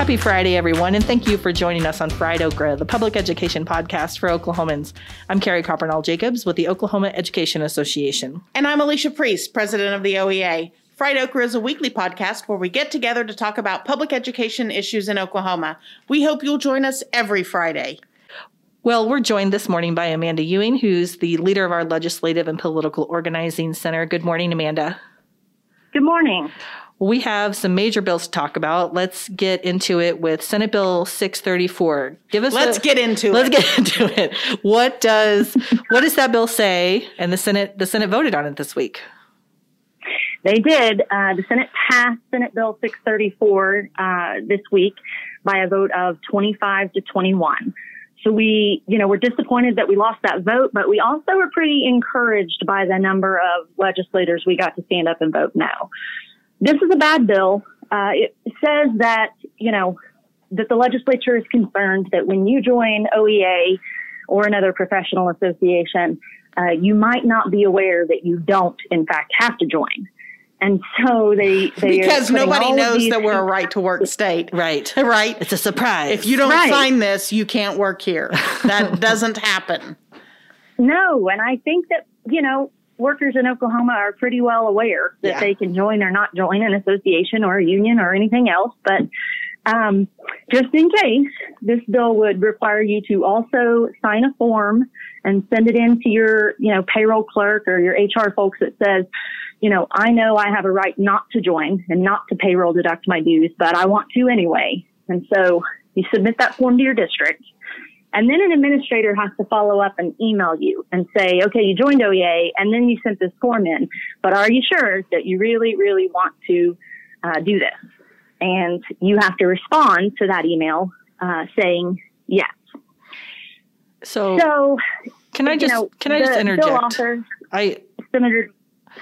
Happy Friday, everyone, and thank you for joining us on Fried Okra, the public education podcast for Oklahomans. I'm Carrie Coppernoll Jacobs with the Oklahoma Education Association. And I'm Alicia Priest, president of the OEA. Fried Okra is a weekly podcast where we get together to talk about public education issues in Oklahoma. We hope you'll join us every Friday. Well, we're joined this morning by Amanda Ewing, who's the leader of our Legislative and Political Organizing Center. Good morning, Amanda. Good morning. We have some major bills to talk about. Let's get into it with Senate Bill 634. Give us Let's a, get into it. let's get into it. What does what does that bill say? And the Senate the Senate voted on it this week. They did. Uh, the Senate passed Senate Bill 634 uh, this week by a vote of 25 to 21. So we, you know, we're disappointed that we lost that vote, but we also were pretty encouraged by the number of legislators we got to stand up and vote no. This is a bad bill. Uh, it says that, you know, that the legislature is concerned that when you join OEA or another professional association, uh, you might not be aware that you don't, in fact, have to join. And so they, they because nobody knows that we're a right to work state. Right. Right. It's a surprise. If you don't Right. sign this, you can't work here. That doesn't happen. No, and I think that, you know, workers in Oklahoma are pretty well aware that Yeah. they can join or not join an association or a union or anything else. But um, just in case, this bill would require you to also sign a form and send it in to your, you know, payroll clerk or your HR folks that says, you know, I know I have a right not to join and not to payroll deduct my dues, but I want to anyway. And so you submit that form to your district. And then an administrator has to follow up and email you and say, okay, you joined OEA and then you sent this form in, but are you sure that you really, really want to uh, do this? And you have to respond to that email uh, saying yes. so, So, can I just know, can I just interject? author, I Senator,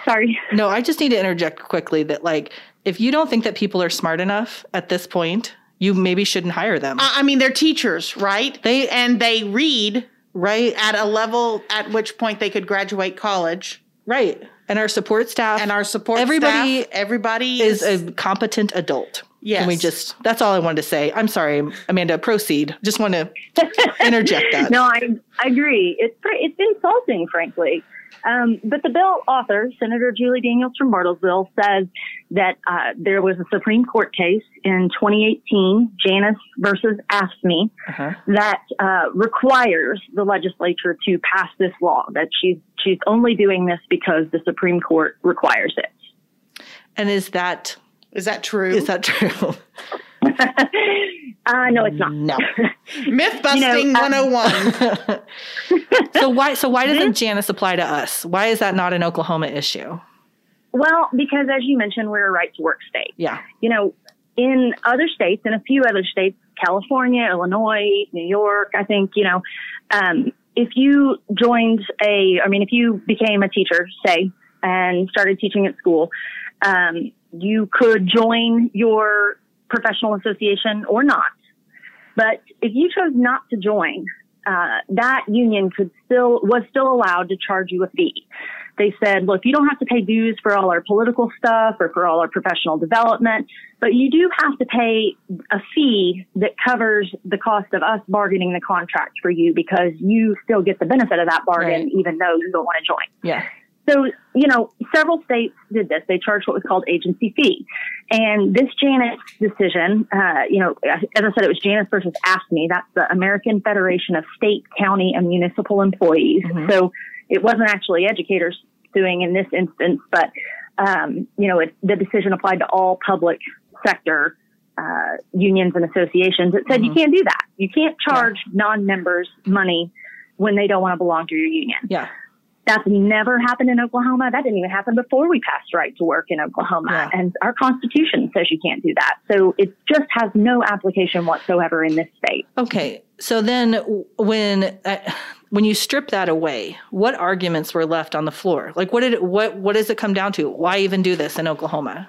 sorry. no, I just need to interject quickly that like if you don't think that people are smart enough at this point, you maybe shouldn't hire them. I I mean, they're teachers, right? They- and they read right? at a level at which point they could graduate college. Right. And our support staff And our support Everybody staff, everybody is is, a competent adult. Yes. Can we just that's all I wanted to say. I'm sorry, Amanda, proceed. Just want to interject that. no, I, I agree. It's it's insulting, frankly. Um, but the bill author, Senator Julie Daniels from Bartlesville, says that uh, there was a Supreme Court case in 2018, Janus versus AFSCME, Uh-huh. that uh, requires the legislature to pass this law. That she's she's only doing this because the Supreme Court requires it. And is that is that true? is that true? uh, no, it's not. No. Myth busting You know, um, 101. so why so why doesn't Janus apply to us? Why is that not an Oklahoma issue? Well, because as you mentioned, we're a right to work state. Yeah. you know, in other states, in a few other states, California, Illinois, New York, I think, you know, um, if you joined a, I mean, if you became a teacher, say, and started teaching at school, um, you could join your professional association or not. But if you chose not to join, uh, that union could still was still allowed to charge you a fee. They said, look, you don't have to pay dues for all our political stuff or for all our professional development, but you do have to pay a fee that covers the cost of us bargaining the contract for you because you still get the benefit of that bargain Right. even though you don't want to join. Yeah. So, you know, several states did this. They charged what was called agency fee. And this Janus decision, uh, you know, as I said, it was Janus versus AFSCME. That's the American Federation of State, County, and Municipal Employees. Mhm. So it wasn't actually educators suing in this instance, but, um, you know, it, the decision applied to all public sector uh, unions and associations. It said you Mhm. can't do that. You can't charge non-members money when they don't want to belong to your union. Yeah. That's never happened in Oklahoma. That didn't even happen before we passed right to work in Oklahoma. Yeah. And our constitution says you can't do that. So it just has no application whatsoever in this state. Okay. So then when uh, when you strip that away, what arguments were left on the floor? Like what did it, what what does it come down to? Why even do this in Oklahoma?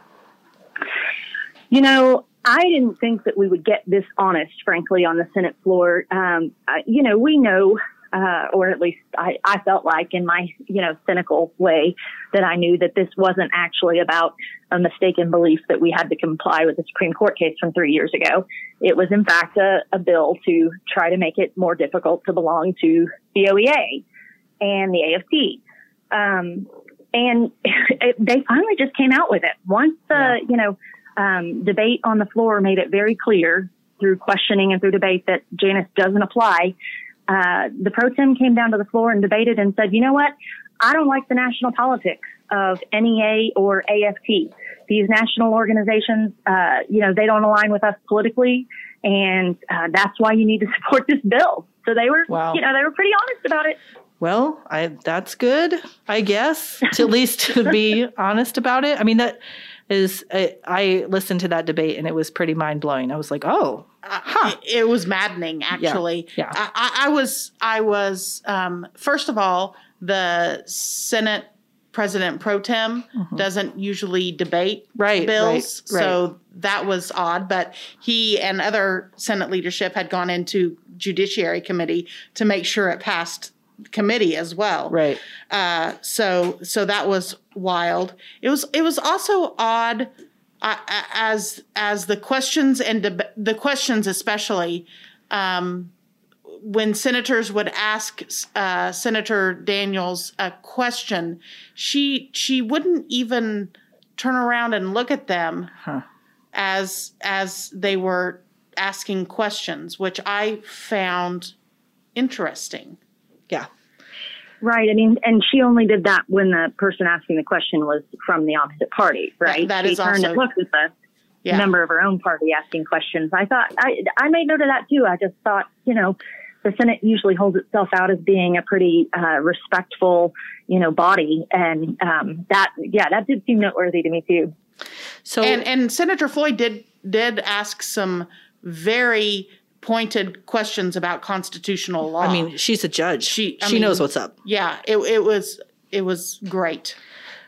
You know, I didn't think that we would get this honest, frankly, on the Senate floor. Um, I, you know, we know uh, or at least I, I felt like in my, you know, cynical way that I knew that this wasn't actually about a mistaken belief that we had to comply with the Supreme Court case from three years ago. It was in fact a, a bill to try to make it more difficult to belong to the OEA and the AFT. Um, and it, they finally just came out with it once the, yeah. you know, um, debate on the floor made it very clear through questioning and through debate that Janus doesn't apply. Uh, the pro tem came down to the floor and debated and said, you know what? I don't like the national politics of NEA or AFT. These national organizations, uh, you know, they don't align with us politically, and uh, that's why you need to support this bill. So they were, wow. you know, they were pretty honest about it. Well, I that's good, I guess, to at least to be honest about it. I mean that is I, I, listened to that debate and it was pretty mind blowing. I was like, oh, huh. it, it, was maddening. Actually, yeah, yeah. I, I, was I was um, first of all the Senate President pro tem mm-hmm. doesn't usually debate right, bills, right, right. so that was odd. But he and other Senate leadership had gone into Judiciary Committee to make sure it passed committee as well. Right. Uh, so so that was wild. It was it was also odd uh, as as the questions and deb- the questions especially um, when senators would ask uh, Senator Daniels a question, she she wouldn't even turn around and look at them huh. as as they were asking questions, which I found interesting. Yeah. Right. I mean, and she only did that when the person asking the question was from the opposite party, right? that, that she is turned also, and looked at the yeah. member of her own party asking questions. I thought I I made note of that too. I just thought, you know, the Senate usually holds itself out as being a pretty uh, respectful, you know, body, and um, that yeah, that did seem noteworthy to me too. So and and Senator Floyd did did ask some very pointed questions about constitutional law. I mean, she's a judge. She she mean, knows what's up. Yeah, it it was it was great.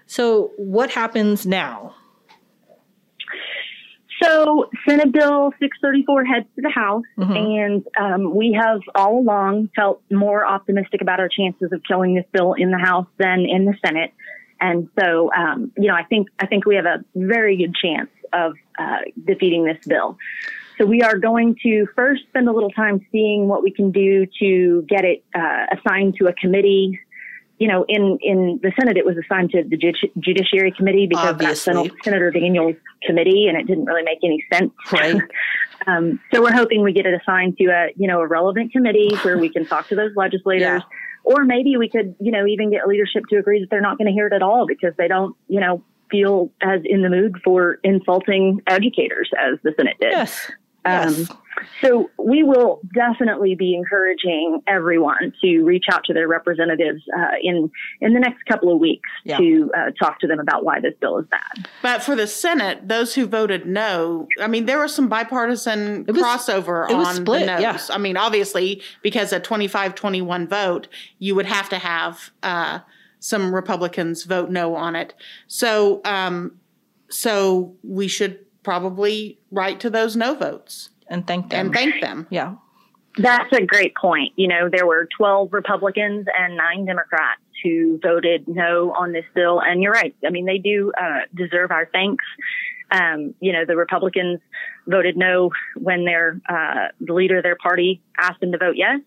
So what happens now? So Senate Bill 634 heads to the House, mm-hmm. and um, we have all along felt more optimistic about our chances of killing this bill in the House than in the Senate. And so, um, you know, I think I think we have a very good chance of uh, defeating this bill. So we are going to first spend a little time seeing what we can do to get it uh, assigned to a committee. You know, in, in the Senate, it was assigned to the Judiciary Committee because Obviously. that's Senator Daniels' committee, and it didn't really make any sense. Right. um, so we're hoping we get it assigned to a you know a relevant committee where we can talk to those legislators. Yeah. Or maybe we could, you know, even get leadership to agree that they're not going to hear it at all because they don't, you know, feel as in the mood for insulting educators as the Senate did. Yes. Um, so we will definitely be encouraging everyone to reach out to their representatives uh, in in the next couple of weeks yeah. to uh, talk to them about why this bill is bad. But for the Senate, those who voted no, I mean, there was some bipartisan was, crossover on split, the no's. Yeah. I mean, obviously, because a 25-21 vote, you would have to have uh, some Republicans vote no on it. So, um, so we should probably write to those no votes and thank them. And thank them. Yeah. That's a great point. You know, there were 12 Republicans and nine Democrats who voted no on this bill. And you're right. I mean, they do uh, deserve our thanks. Um, you know, the Republicans voted no when their uh, the leader of their party asked them to vote yes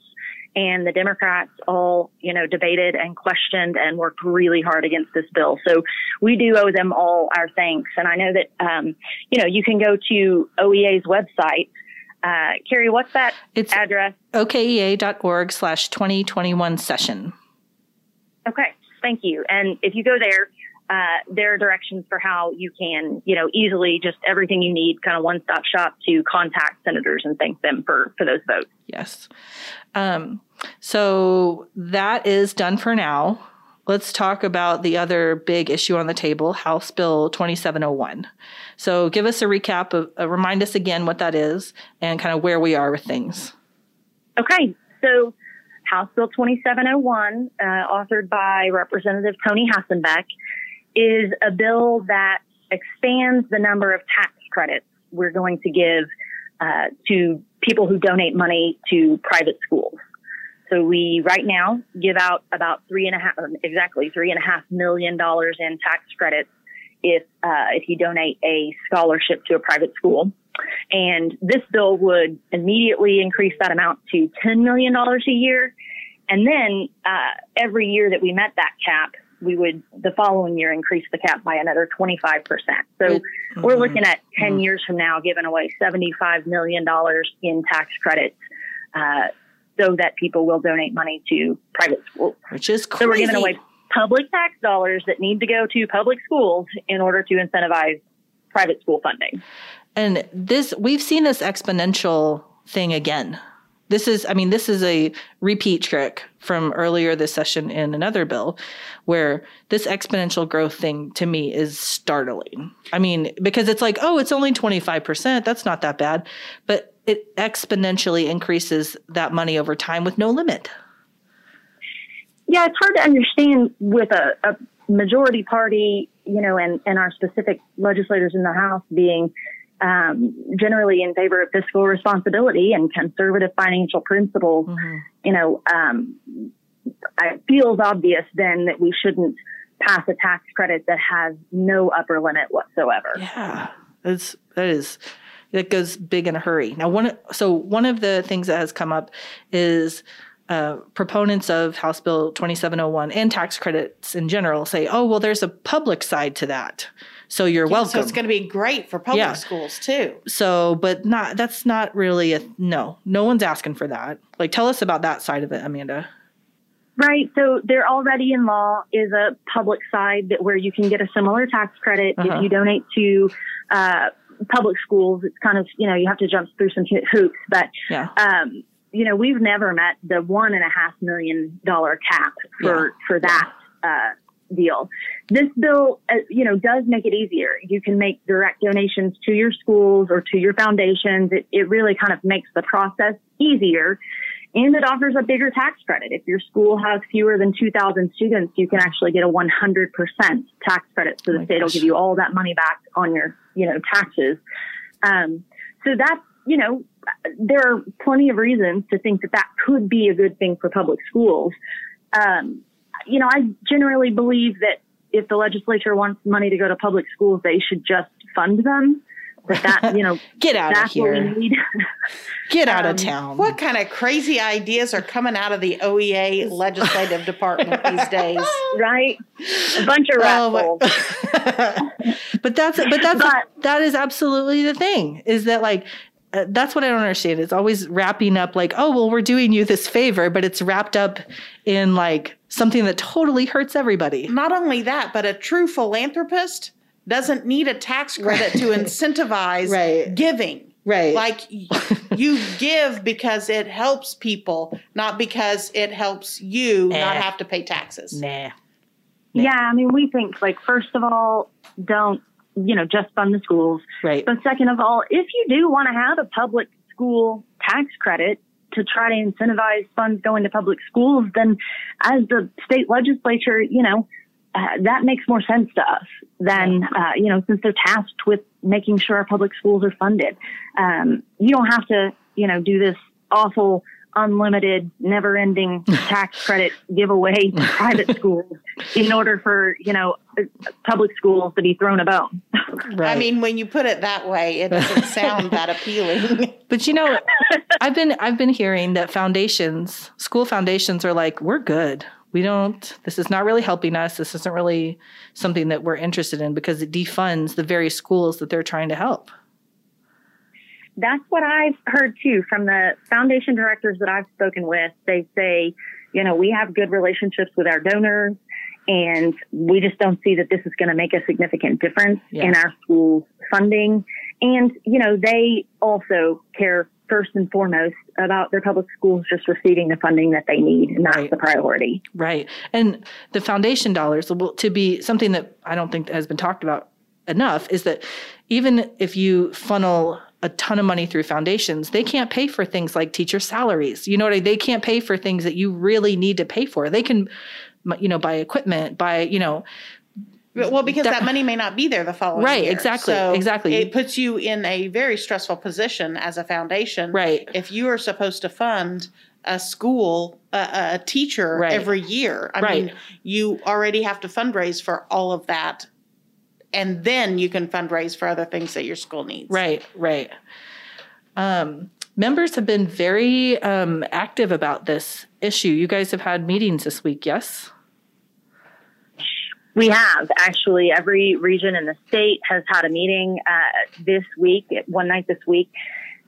and the Democrats all, you know, debated and questioned and worked really hard against this bill. So we do owe them all our thanks. And I know that, um, you know, you can go to OEA's website. Uh, Carrie, what's that it's address? okea.org slash 2021 session. Okay, thank you. And if you go there, uh, there are directions for how you can, you know, easily just everything you need, kind of one stop shop to contact senators and thank them for for those votes. Yes. Um, so that is done for now. Let's talk about the other big issue on the table, House Bill 2701. So give us a recap of, uh, remind us again what that is and kind of where we are with things. Okay. So House Bill 2701, uh, authored by Representative Toni Hasenbeck, is a bill that expands the number of tax credits we're going to give uh, to people who donate money to private schools. so we right now give out about three and a half, exactly three and a half million dollars in tax credits if uh, if you donate a scholarship to a private school. And this bill would immediately increase that amount to $10 million a year. And then uh, every year that we met that cap, we would the following year increase the cap by another 25%. So mm-hmm. we're looking at 10 mm-hmm. years from now giving away $75 million in tax credits. Uh, so that people will donate money to private schools. Which is crazy. So we're giving away public tax dollars that need to go to public schools in order to incentivize private school funding. And this, we've seen this exponential thing again this is, I mean, this is a repeat trick from earlier this session in another bill where this exponential growth thing to me is startling. I mean, because it's like, oh, it's only 25%. That's not that bad. But it exponentially increases that money over time with no limit. Yeah, it's hard to understand with a, a majority party, you know, and, and our specific legislators in the House being um, generally in favor of fiscal responsibility and conservative financial principles, mm-hmm. you know, um, it feels obvious then that we shouldn't pass a tax credit that has no upper limit whatsoever. Yeah, that's that is that goes big in a hurry. Now, one so one of the things that has come up is. Uh, proponents of House Bill 2701 and tax credits in general say, oh, well, there's a public side to that. So you're yeah, welcome. So it's going to be great for public yeah. schools too. So, but not that's not really a no. No one's asking for that. Like, tell us about that side of it, Amanda. Right. So there already in law is a public side that where you can get a similar tax credit uh-huh. if you donate to uh, public schools. It's kind of you know you have to jump through some hoops, but yeah. Um, you know we've never met the one and a half million dollar cap for yeah. for that. Uh, deal. This bill, uh, you know, does make it easier. You can make direct donations to your schools or to your foundations. It, it really kind of makes the process easier. And it offers a bigger tax credit. If your school has fewer than 2,000 students, you can actually get a 100% tax credit. So the oh state gosh. will give you all that money back on your, you know, taxes. Um, so that's, you know, there are plenty of reasons to think that that could be a good thing for public schools. Um, you know, I generally believe that if the legislature wants money to go to public schools, they should just fund them. But that, you know, get out of here. get out um, of town. What kind of crazy ideas are coming out of the OEA legislative department these days? Right, a bunch of oh, but that's but that's but, that is absolutely the thing. Is that like uh, that's what I don't understand. It's always wrapping up like, oh, well, we're doing you this favor, but it's wrapped up in like something that totally hurts everybody. Not only that, but a true philanthropist doesn't need a tax credit right. to incentivize right. giving. Right. Like you give because it helps people, not because it helps you eh. not have to pay taxes. Nah. nah. Yeah, I mean, we think like first of all, don't you know, just fund the schools. Right. But second of all, if you do want to have a public school tax credit to try to incentivize funds going to public schools, then as the state legislature, you know, uh, that makes more sense to us than, uh, you know, since they're tasked with making sure our public schools are funded. Um, you don't have to, you know, do this awful unlimited, never ending tax credit giveaway to private schools in order for, you know, public schools to be thrown a bone. Right. I mean, when you put it that way, it doesn't sound that appealing. But you know, I've been I've been hearing that foundations, school foundations are like, we're good. We don't this is not really helping us. This isn't really something that we're interested in because it defunds the very schools that they're trying to help that's what I've heard too from the foundation directors that I've spoken with. They say, you know, we have good relationships with our donors and we just don't see that this is going to make a significant difference in our school's funding. And, you know, they also care first and foremost about their public schools just receiving the funding that they need and that's right. the priority. Right. And the foundation dollars will to be something that I don't think has been talked about enough is that even if you funnel a ton of money through foundations, they can't pay for things like teacher salaries. You know what I mean? They can't pay for things that you really need to pay for. They can, you know, buy equipment, buy, you know, well, because that, that, money may not be there the following year. right, year. exactly, so exactly. It puts you in a very stressful position as a foundation. Right. If you are supposed to fund a school, a, a teacher Right. every year. I Right. mean, you already have to fundraise for all of that. And then you can fundraise for other things that your school needs. Right, right. Um, members have been very um, active about this issue. You guys have had meetings this week, yes? We have actually every region in the state has had a meeting uh, this week, one night this week,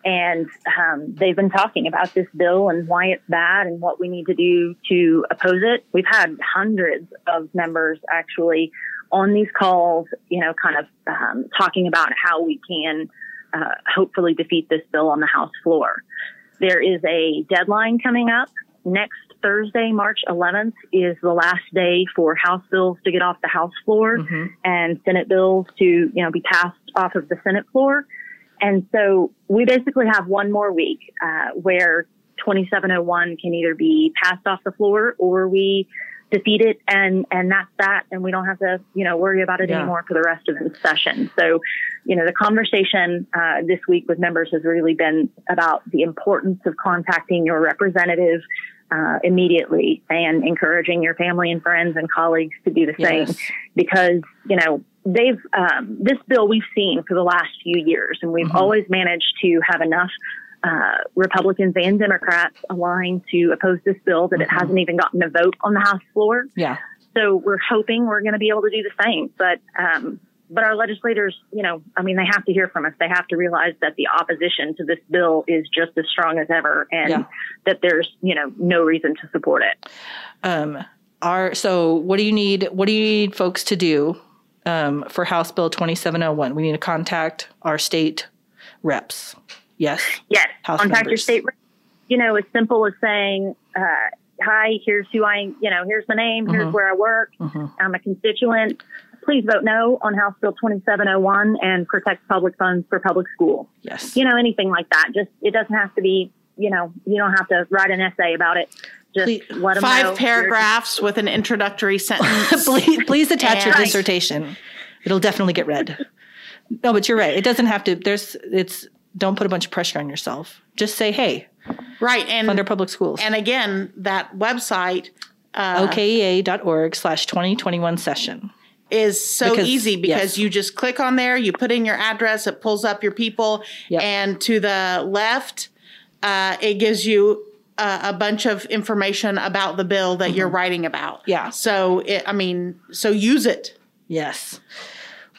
and um, they've been talking about this bill and why it's bad and what we need to do to oppose it. We've had hundreds of members actually on these calls, you know, kind of um, talking about how we can uh, hopefully defeat this bill on the House floor. There is a deadline coming up next Thursday, March 11th, is the last day for House bills to get off the House floor Mhm. and Senate bills to, you know, be passed off of the Senate floor. And so we basically have one more week uh, where 2701 can either be passed off the floor or we defeat it and and that's that and we don't have to you know worry about it Yeah. anymore for the rest of the session so you know the conversation uh, this week with members has really been about the importance of contacting your representative uh, immediately and encouraging your family and friends and colleagues to do the same Yes. because you know they've um, this bill we've seen for the last few years and we've Mhm. always managed to have enough uh, Republicans and Democrats aligned to oppose this bill that it Mhm. hasn't even gotten a vote on the House floor. Yeah. So we're hoping we're going to be able to do the same. But um, but our legislators, you know, I mean, they have to hear from us. They have to realize that the opposition to this bill is just as strong as ever, and Yeah. that there's you know no reason to support it. Um, are so what do you need what do you need folks to do um, for House Bill 2701? We need to contact our state reps. Yes. Yes, House contact your state. You know, as simple as saying, uh, "Hi, here's who I, you know, here's my name, here's Mhm. where I work. Mhm. I'm a constituent. Please vote no on House Bill 2701 and protect public funds for public school. Yes. You know, anything like that. Just it doesn't have to be. You know, you don't have to write an essay about it. Just Please- them know. Five paragraphs with an introductory sentence. please, please attach your And- dissertation. It'll definitely get read. No, but you're right. It doesn't have to. There's. It's. Don't put a bunch of pressure on yourself. Just say, "Hey, right. And under public schools." and again, that website uh, okea.org slash 2021 session. is so Because- easy because yes. you just click on there, you put in your address, it pulls up your people, Yep. and to the left, uh, it gives you uh, a bunch of information about the bill that you're writing about. Mm-hmm. Yeah. So it, I mean, so use it. Yes.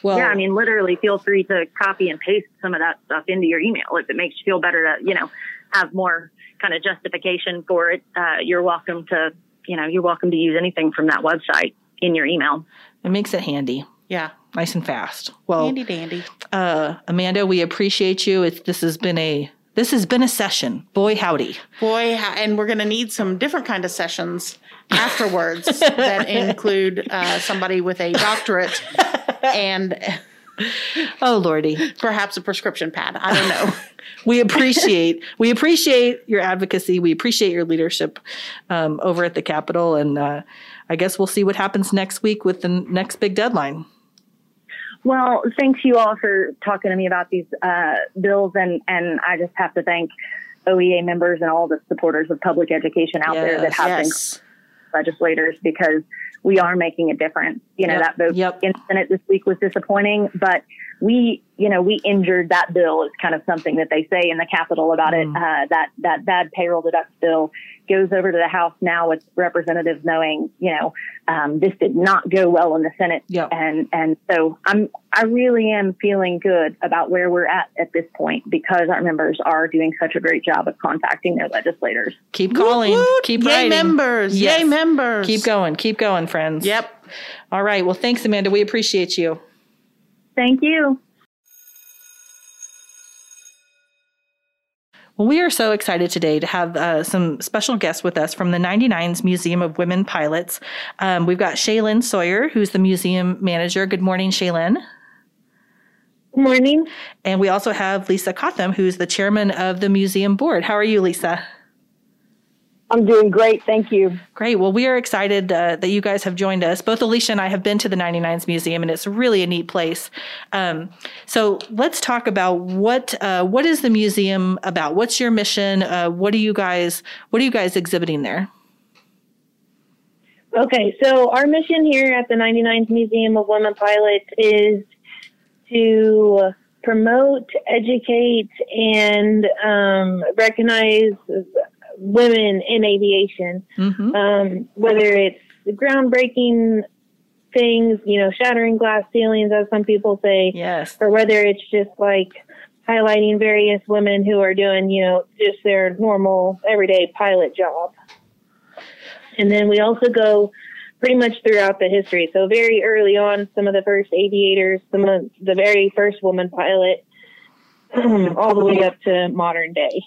Well, Yeah, I mean, literally, feel free to copy and paste some of that stuff into your email if it makes you feel better to, you know, have more kind of justification for it. Uh, you're welcome to, you know, you're welcome to use anything from that website in your email. it makes it handy, Yeah. nice and fast. Well, Handy dandy. uh, Amanda, we appreciate you. It's, this has been a this has been a session. Boy, howdy. Boy, and we're going to need some different kind of sessions afterwards that include uh, somebody with a doctorate and Oh, lordy. perhaps a prescription pad. I don't know. we appreciate we appreciate your advocacy. We appreciate your leadership um, over at the Capitol, and uh, I guess we'll see what happens next week with the next big deadline. Well, thanks you all for talking to me about these uh, bills, and and I just have to thank OEA members and all the supporters of public education out there that Yes, have been legislators because we are making a difference. You know, Yep, that vote yep. in Senate this week was disappointing, but we, you know, we injured that bill is kind of something that they say in the Capitol about Mm. it. Uh, that, that bad payroll deduct bill goes over to the House now with representatives knowing, you know, um, this did not go well in the Senate. Yep. And, and so I'm, I really am feeling good about where we're at at this point because our members are doing such a great job of contacting their legislators. Keep calling. Woot, woot. Keep Yay writing. members. Yes. Yay members. Keep going. Keep going, friends. Yep. All right. Well, thanks, Amanda. We appreciate you. Thank you. Well, we are so excited today to have uh, some special guests with us from the 99s Museum of Women Pilots. Um, we've got Shaylin Sawyer, who's the museum manager. Good morning, Shaylin. Good morning. And we also have Lisa Cotham, who's the chairman of the museum board. How are you, Lisa? I'm doing great. Thank you. Great. Well, we are excited uh, that you guys have joined us. Both Alicia and I have been to the 99s Museum, and it's really a neat place. Um, so let's talk about what uh, what is the museum about? What's your mission? Uh, what are you guys What are you guys exhibiting there? Okay, so our mission here at the 99s Museum of Women Pilots is to promote, educate, and um, recognize women in aviation. Mm-hmm. Um, whether it's the groundbreaking things, you know, shattering glass ceilings, as some people say, yes, or whether it's just like highlighting various women who are doing, you know, just their normal everyday pilot job. And then we also go pretty much throughout the history. So very early on, some of the first aviators, some of the very first woman pilot, all the way up to modern day.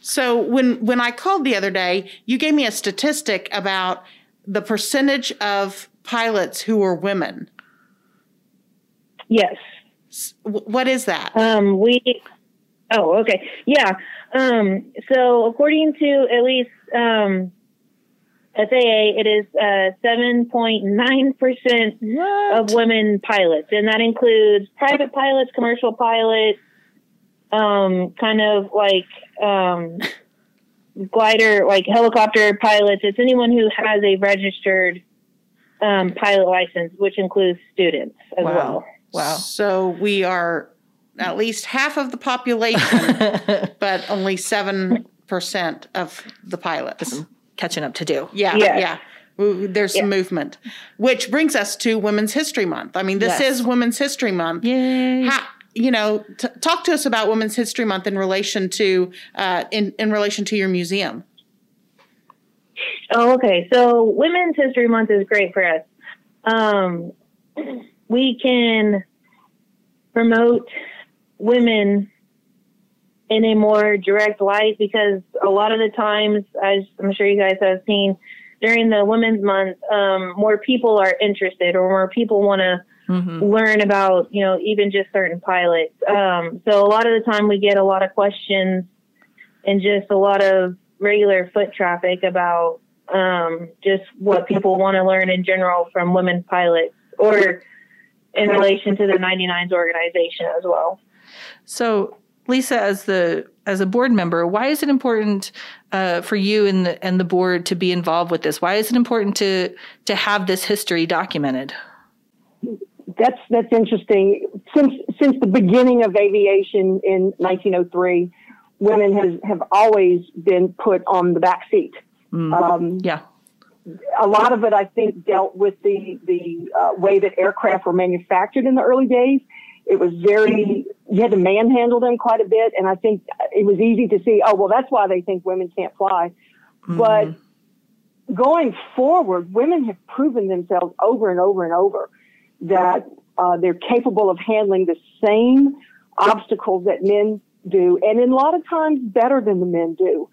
So when when I called the other day, you gave me a statistic about the percentage of pilots who were women. Yes. What is that? Um, we. Oh, okay. Yeah. Um, so according to at least um, FAA, it is uh, 7.9% of women pilots, and that includes private pilots, commercial pilots, um, kind of like um, glider, like helicopter pilots. It's anyone who has a registered um, pilot license, which includes students as wow. well. Wow. So we are at least half of the population, but only 7% of the pilots catching up to do. Yeah, yeah. yeah. There's yeah. some movement, which brings us to Women's History Month. I mean, this yes. is Women's History Month. Yay! How, you know, t- talk to us about Women's History Month in relation to uh, in in relation to your museum. Oh, okay. So Women's History Month is great for us. Um, we can promote women in a more direct light because a lot of the times, as I'm sure you guys have seen, during the Women's Month, um, more people are interested or more people want to mm-hmm. learn about, you know, even just certain pilots. Um, so a lot of the time we get a lot of questions and just a lot of regular foot traffic about um, just what people want to learn in general from women pilots or in relation to the 99s organization as well. So Lisa, as the as a board member, why is it important uh, for you and the and the board to be involved with this? Why is it important to to have this history documented? That's that's interesting. Since since the beginning of aviation in 1903, women has have always been put on the back seat. Mm. Um, yeah. A lot of it, I think, dealt with the the uh, way that aircraft were manufactured in the early days it was very, you had to manhandle them quite a bit. And I think it was easy to see, oh, well, that's why they think women can't fly. Mm-hmm. But going forward, women have proven themselves over and over and over that uh, they're capable of handling the same obstacles that men do, and in a lot of times better than the men do.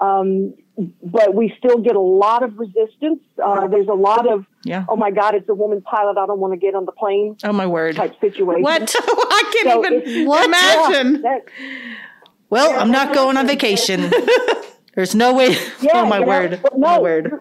Um, but we still get a lot of resistance. Uh, there's a lot of, yeah. oh my God, it's a woman pilot. I don't want to get on the plane. Oh my word. Type situation. What? I can't so even what? imagine. Yeah, well, yeah, I'm not going on vacation. There's no way. Yeah, oh my word. Know, no, my word.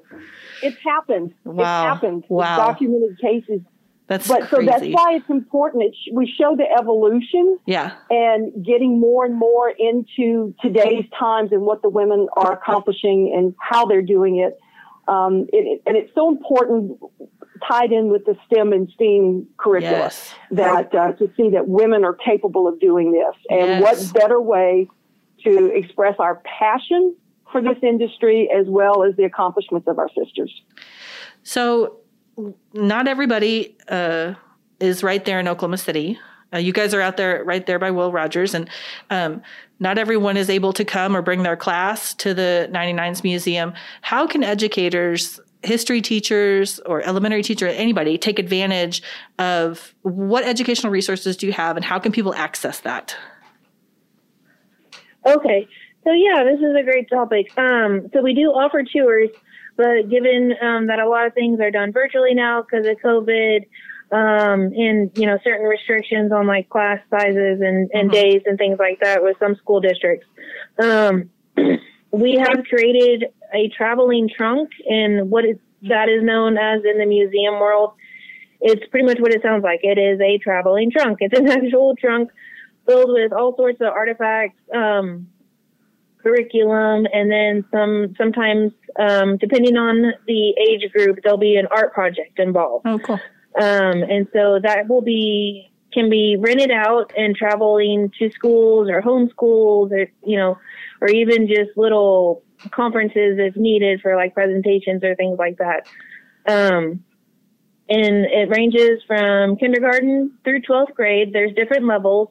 It's happened. Wow. It's happened. Wow. Documented cases that's but crazy. so that's why it's important. It sh- we show the evolution, yeah, and getting more and more into today's times and what the women are accomplishing and how they're doing it. Um, it, and it's so important tied in with the STEM and STEAM curricula yes. that uh, to see that women are capable of doing this. And yes. what better way to express our passion for this industry as well as the accomplishments of our sisters. So not everybody uh, is right there in Oklahoma City. Uh, you guys are out there, right there by Will Rogers, and um, not everyone is able to come or bring their class to the 99s Museum. How can educators, history teachers, or elementary teacher, anybody, take advantage of what educational resources do you have, and how can people access that? Okay, so yeah, this is a great topic. Um, so we do offer tours but given um, that a lot of things are done virtually now because of COVID, um, and you know certain restrictions on like class sizes and, and mm-hmm. days and things like that with some school districts, um, we have created a traveling trunk, and what is that is known as in the museum world. It's pretty much what it sounds like. It is a traveling trunk. It's an actual trunk filled with all sorts of artifacts, um, curriculum, and then some. Sometimes, um, depending on the age group, there'll be an art project involved. Oh, cool. Um, and so that will be can be rented out and traveling to schools or homeschools or you know, or even just little conferences if needed for like presentations or things like that. Um, and it ranges from kindergarten through 12th grade. There's different levels,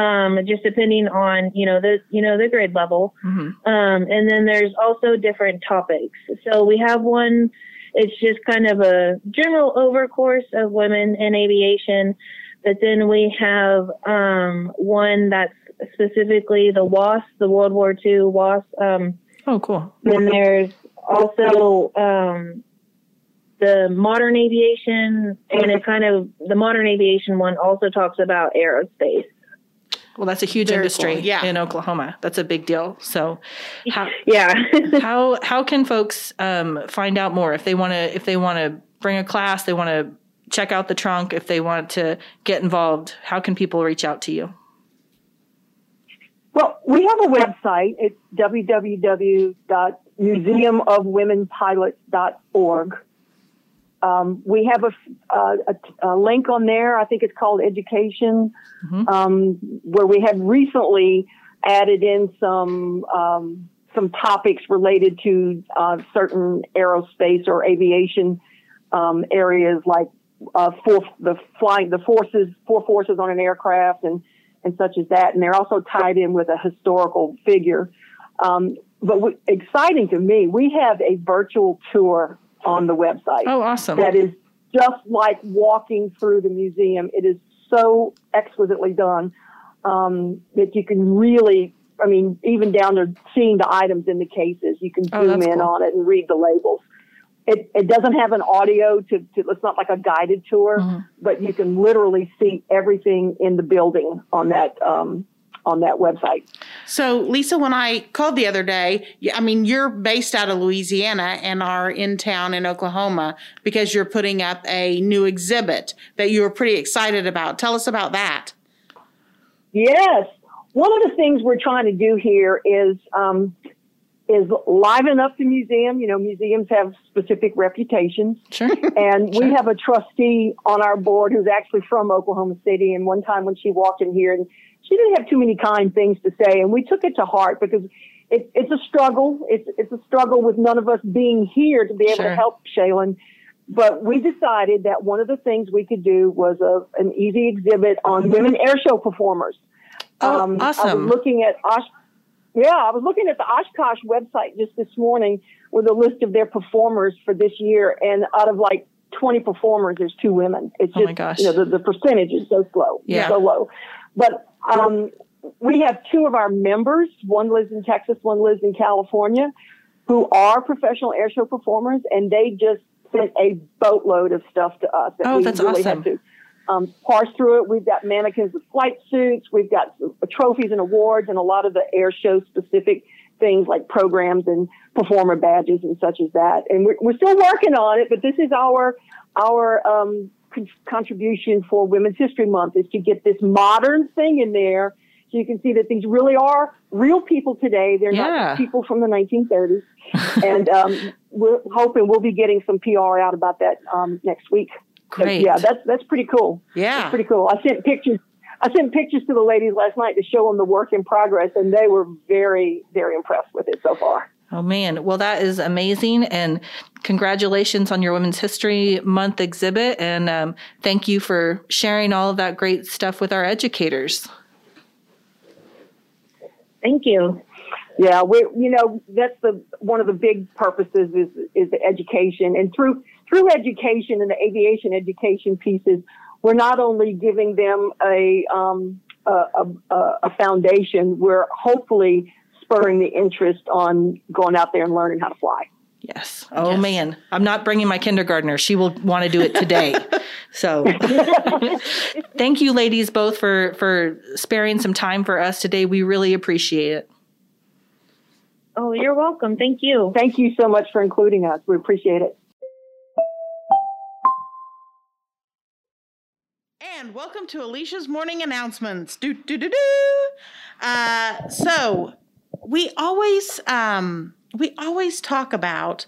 um, just depending on, you know, the, you know, the grade level. hmm Um, and then there's also different topics. So we have one, it's just kind of a general overcourse of women in aviation. But then we have um, one that's specifically the WASP, the World War II WASP. Um, Oh, cool. then there's also um, the modern aviation, and it kind of the modern aviation one also talks about aerospace. Well, that's a huge Very industry cool. Yeah. in Oklahoma. That's a big deal. So, how Yeah. how how can folks um, find out more if they want to if they want to bring a class, they want to check out the trunk, if they want to get involved? How can people reach out to you? Well, we have a website. It's www.museumofwomenpilots.org. Um, we have a, a, a link on there. I think it's called Education, Mhm. um, where we have recently added in some um, some topics related to uh, certain aerospace or aviation um, areas, like uh, for the flying the forces, four forces on an aircraft, and and such as that. And they're also tied in with a historical figure. Um, but w- exciting to me, we have a virtual tour on the website Oh, awesome. that is just like walking through the museum. It is so exquisitely done um, that you can really, I mean, even down to seeing the items in the cases, you can Oh, zoom in cool. on it and read the labels. It, it doesn't have an audio to, to, it's not like a guided tour, Mhm. but you can literally see everything in the building on that, um, on that website. So, Lisa, when I called the other day, I mean, you're based out of Louisiana and are in town in Oklahoma because you're putting up a new exhibit that you were pretty excited about. Tell us about that. Yes. One of the things we're trying to do here is um, is liven up the museum. You know, museums have specific reputations, Sure. and we have a trustee on our board who's actually from Oklahoma City. And one time when she walked in here, and she didn't have too many kind things to say, and we took it to heart because it, it's a struggle. It's it's a struggle with none of us being here to be able Sure. to help Shaylin. But we decided that one of the things we could do was a, an easy exhibit on women airshow performers. Oh, Um, I awesome. was looking at Osh. Yeah, I was looking at the Oshkosh website just this morning with a list of their performers for this year, and out of like 20 performers, there's two women. It's Oh my gosh. you know the, the percentage is so slow, Yeah. so low. But um, we have two of our members. One lives in Texas, one lives in California, who are professional airshow performers, and they just sent a boatload of stuff to us that Oh, we that's really awesome. had to um, parse through it. We've got mannequins with flight suits. We've got trophies and awards and a lot of the airshow specific things like programs and performer badges and such as that. And we're, we're still working on it, but this is our, our, um, con- contribution for Women's History Month is to get this modern thing in there. So you can see that these really are real people today. They're not Yeah. just people from the 1930s. and um, we're hoping we'll be getting some PR out about that um, next week. So, Great. yeah, that's that's pretty cool. Yeah. That's pretty cool. I sent pictures. I sent pictures to the ladies last night to show them the work in progress, and they were very, very impressed with it so far. Oh man, well that is amazing, and congratulations on your Women's History Month exhibit, and um, thank you for sharing all of that great stuff with our educators. Thank you. Yeah, we, you know, that's the one of the big purposes is is the education, and through through education and the aviation education pieces, we're not only giving them a um, a, a, a foundation, we're hopefully spurring the interest on going out there and learning how to fly. Yes. Oh Yes. man, I'm not bringing my kindergartner. She will want to do it today. so, thank you, ladies, both for for sparing some time for us today. We really appreciate it. Oh, you're welcome. Thank you. Thank you so much for including us. We appreciate it. And welcome to Alicia's morning announcements. Do do do do. Uh, so we always um, we always talk about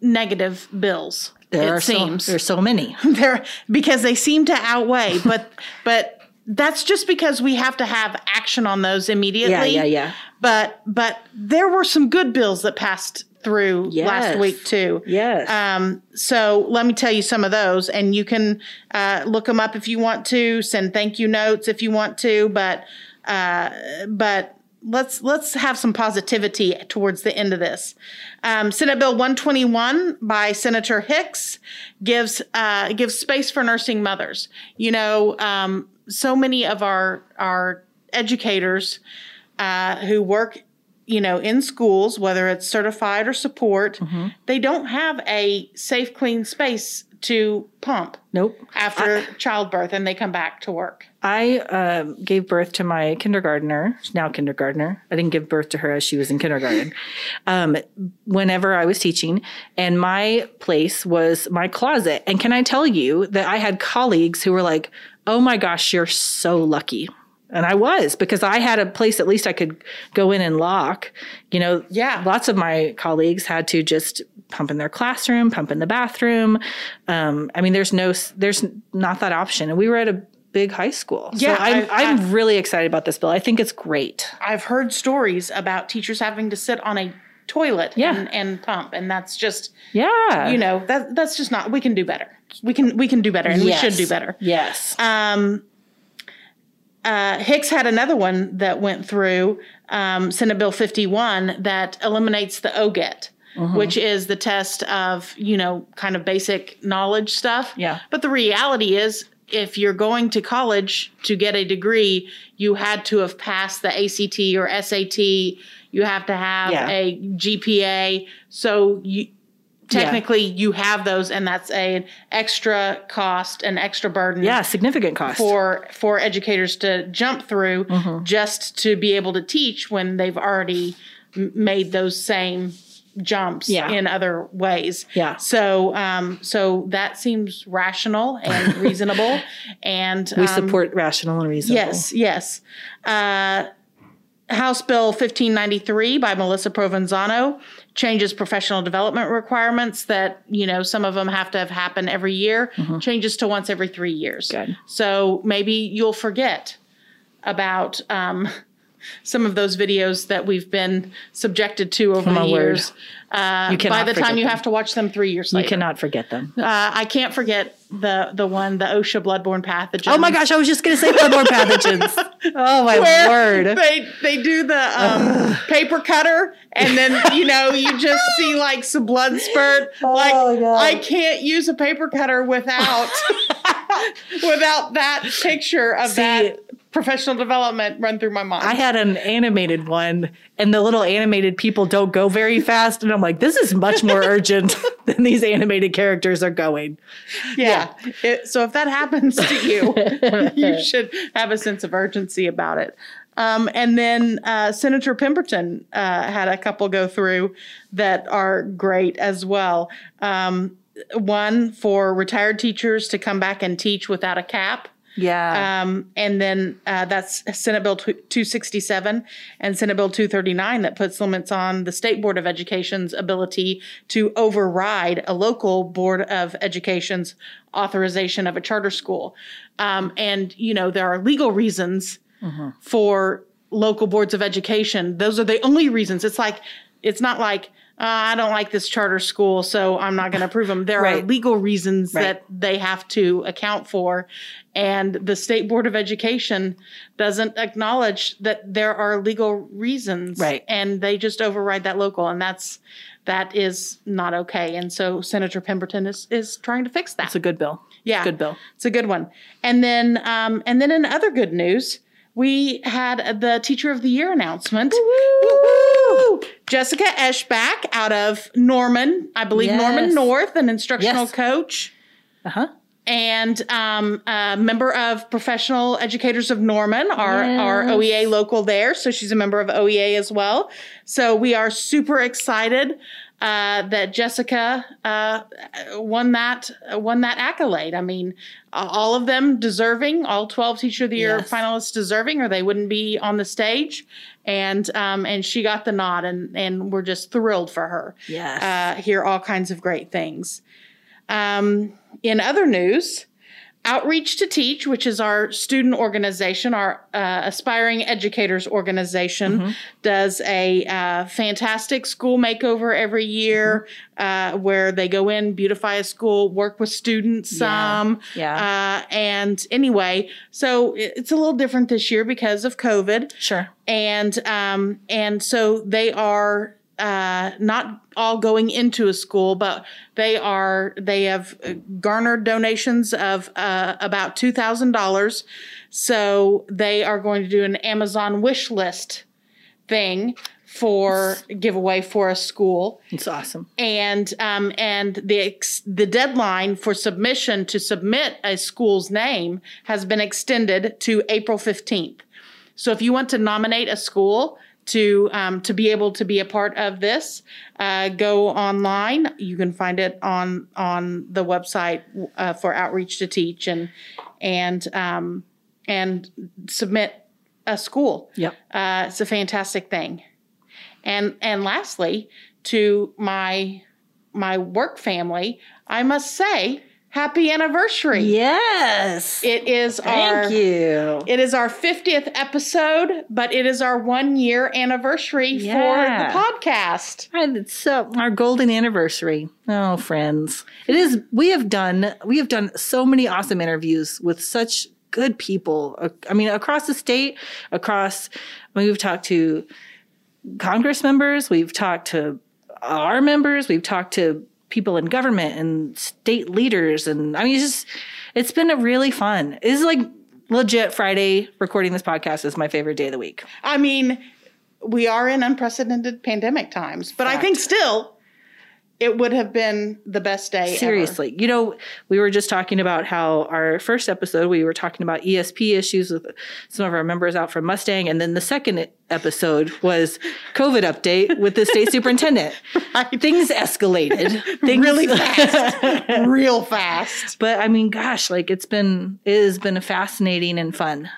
negative bills. There it are seems so, there's so many. there because they seem to outweigh, but but that's just because we have to have action on those immediately. Yeah, yeah, yeah. But but there were some good bills that passed through last week too. Yes. Um, so let me tell you some of those, and you can uh, look them up if you want to. Send thank you notes if you want to, but uh, but let's let's have some positivity towards the end of this. Um, Senate Bill 121 by Senator Hicks gives uh, gives space for nursing mothers. You know, um, so many of our our educators uh, who work you know, in schools, whether it's certified or support, they don't have a safe, clean space to pump Nope. after childbirth and they come back to work. I um, gave birth to my kindergartner, now kindergartner. I didn't give birth to her as she was in kindergarten. um, whenever I was teaching, and my place was my closet. And can I tell you that I had colleagues who were like, "Oh my gosh, you're so lucky." And I was because I had a place at least I could go in and lock. You know, Yeah. Lots of my colleagues had to just pump in their classroom, pump in the bathroom. Um, I mean, there's no, there's not that option. And we were at a big high school. Yeah, so I'm, I- I'm I- really excited about this bill. I think it's great. I've heard stories about teachers having to sit on a toilet Yeah. and, and pump, and that's just Yeah. you know that that's just not. We can do better. We can we can do better, and Yes. we should do better. Yes. Um, uh, Hicks had another one that went through um, Senate Bill 51 that eliminates the OGET, Mm-hmm. which is the test of, you know, kind of basic knowledge stuff. Yeah. But the reality is, if you're going to college to get a degree, you had to have passed the ACT or SAT. You have to have Yeah. a GPA. So you technically you have those, and that's a, an extra cost, an extra burden yeah. Significant cost. for for educators to jump through just to be able to teach when they've already made those same jumps Yeah. in other ways. Yeah. So um so that seems rational and reasonable and we um, support rational and reasonable. Yes, yes. Uh, House Bill 1593 by Melissa Provenzano changes professional development requirements that, you know, some of them have to have happened every year, changes to once every three years. Mm-hmm. Good. So maybe you'll forget about um, some of those videos that we've been subjected to over the years. Uh, by the time you them. have to watch them three years later, You cannot forget them. Uh, I can't forget the the one, the OSHA bloodborne pathogens. Oh my gosh, I was just going to say bloodborne pathogens. Oh my where word. They they do the um, paper cutter, and then you know you just see like some blood spurt. Like Oh, God. I can't use a paper cutter without without that picture of See, that professional development run through my mind. I had an animated one, and the little animated people don't go very fast. And I'm like, this is much more urgent than these animated characters are going. yeah. It- so if that happens to you, you should have a sense of urgency about it. Um, and then uh, Senator Pemberton uh, had a couple go through that are great as well. Um, one for retired teachers to come back and teach without a cap. Yeah. Um, and then uh, that's Senate Bill 267 and Senate Bill 239 that puts limits on the State Board of Education's ability to override a local Board of Education's authorization of a charter school. Um, and, you know, there are legal reasons for local boards of education. Those are the only reasons. It's like, it's not like, uh, I don't like this charter school, so I'm not going to approve them. There are legal reasons Right. that they have to account for. And the State Board of Education doesn't acknowledge that there are legal reasons. Right. And they just override that local. And that's, that is not okay. And so Senator Pemberton is, is trying to fix that. it's a good bill. Yeah, Good bill. It's a good one. And then, um, and then in other good news, we had the Teacher of the Year announcement. Woo-hoo! Jessica Eschbach out of Norman, I believe Yes. Norman North, an instructional Yes. coach. Uh huh. and um, a member of Professional Educators of Norman, our, our OEA local there. So she's a member of OEA as well. So we are super excited uh, that Jessica uh, won that won that accolade. I mean, all of them deserving, all twelve Teacher of the Year Yes. finalists deserving, or they wouldn't be on the stage. And um, and she got the nod, and and we're just thrilled for her Yes. uh, hear all kinds of great things. Um, in other news, Outreach to Teach, which is our student organization, our uh, aspiring educators organization, does a uh, fantastic school makeover every year uh, where they go in, beautify a school, work with students Yeah. some. Yeah. Uh, and anyway, so it's a little different this year because of COVID sure. and um, and so they are uh, not all going into a school, but they are they have garnered donations of uh, about two thousand dollars. So they are going to do an Amazon wish list thing for giveaway for a school It's awesome. and um, and the ex- the deadline for submission to submit a school's name has been extended to April fifteenth. So if you want to nominate a school to um, to be able to be a part of this, uh, go online. You can find it on on the website uh, for Outreach to Teach and and um, and submit a school. Yep. Uh, it's a fantastic thing. And and lastly, to my my work family, I must say, happy anniversary. Yes. It is our Thank you. it is our 50th episode, but it is our 1 year anniversary Yeah. for the podcast. And it's so our golden anniversary. Oh, friends. It is we have done we have done so many awesome interviews with such good people. Uh, I mean, across the state, across I mean, we've talked to Congress members, we've talked to our members, we've talked to people in government and state leaders and I mean it's just it's been a really fun. It's like legit Friday recording this podcast is my favorite day of the week. I mean, we are in unprecedented pandemic times, but I think still it would have been the best day ever. Seriously. You know, we were just talking about how our first episode, we were talking about ESP issues with some of our members out from Mustang. And then the second episode was COVID update with the state superintendent. Right. Things escalated. Things, really fast. Real fast. but I mean, gosh, like it's been, it has been a fascinating and fun.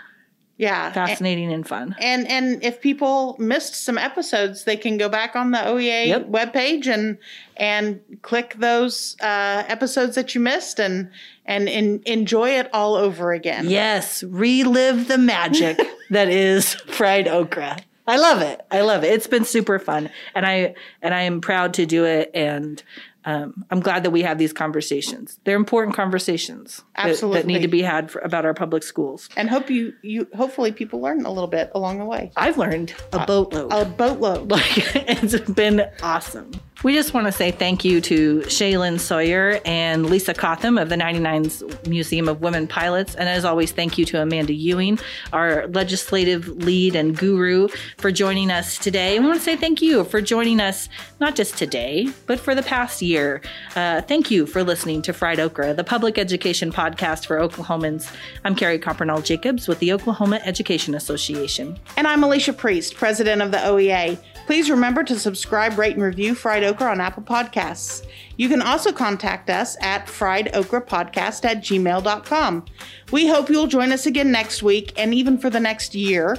Yeah. Fascinating and fun. And and if people missed some episodes, they can go back on the OEA Yep. webpage and and click those uh, episodes that you missed and and en- enjoy it all over again. Yes, relive the magic that is fried okra. I love it. I love it. It's been super fun, and I and I am proud to do it. And um, I'm glad that we have these conversations. They're important conversations that- that, need to be had for, about our public schools. And hope you you hopefully people learn a little bit along the way. I've learned a boatload. A boatload. Like it's been awesome. We just want to say thank you to Shaylin Sawyer and Lisa Cotham of the 99s Museum of Women Pilots. And as always, thank you to Amanda Ewing, our legislative lead and guru, for joining us today. And we want to say thank you for joining us, not just today, but for the past year. Uh, thank you for listening to Fried Okra, the public education podcast for Oklahomans. I'm Carrie Coppernoll Jacobs with the Oklahoma Education Association. And I'm Alicia Priest, president of the OEA. Please remember to subscribe, rate, and review Fried Okra on Apple Podcasts. You can also contact us at friedokrapodcast at gmail.com. We hope you'll join us again next week and even for the next year.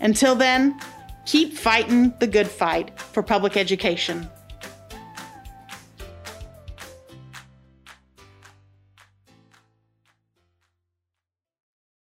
Until then, keep fighting the good fight for public education.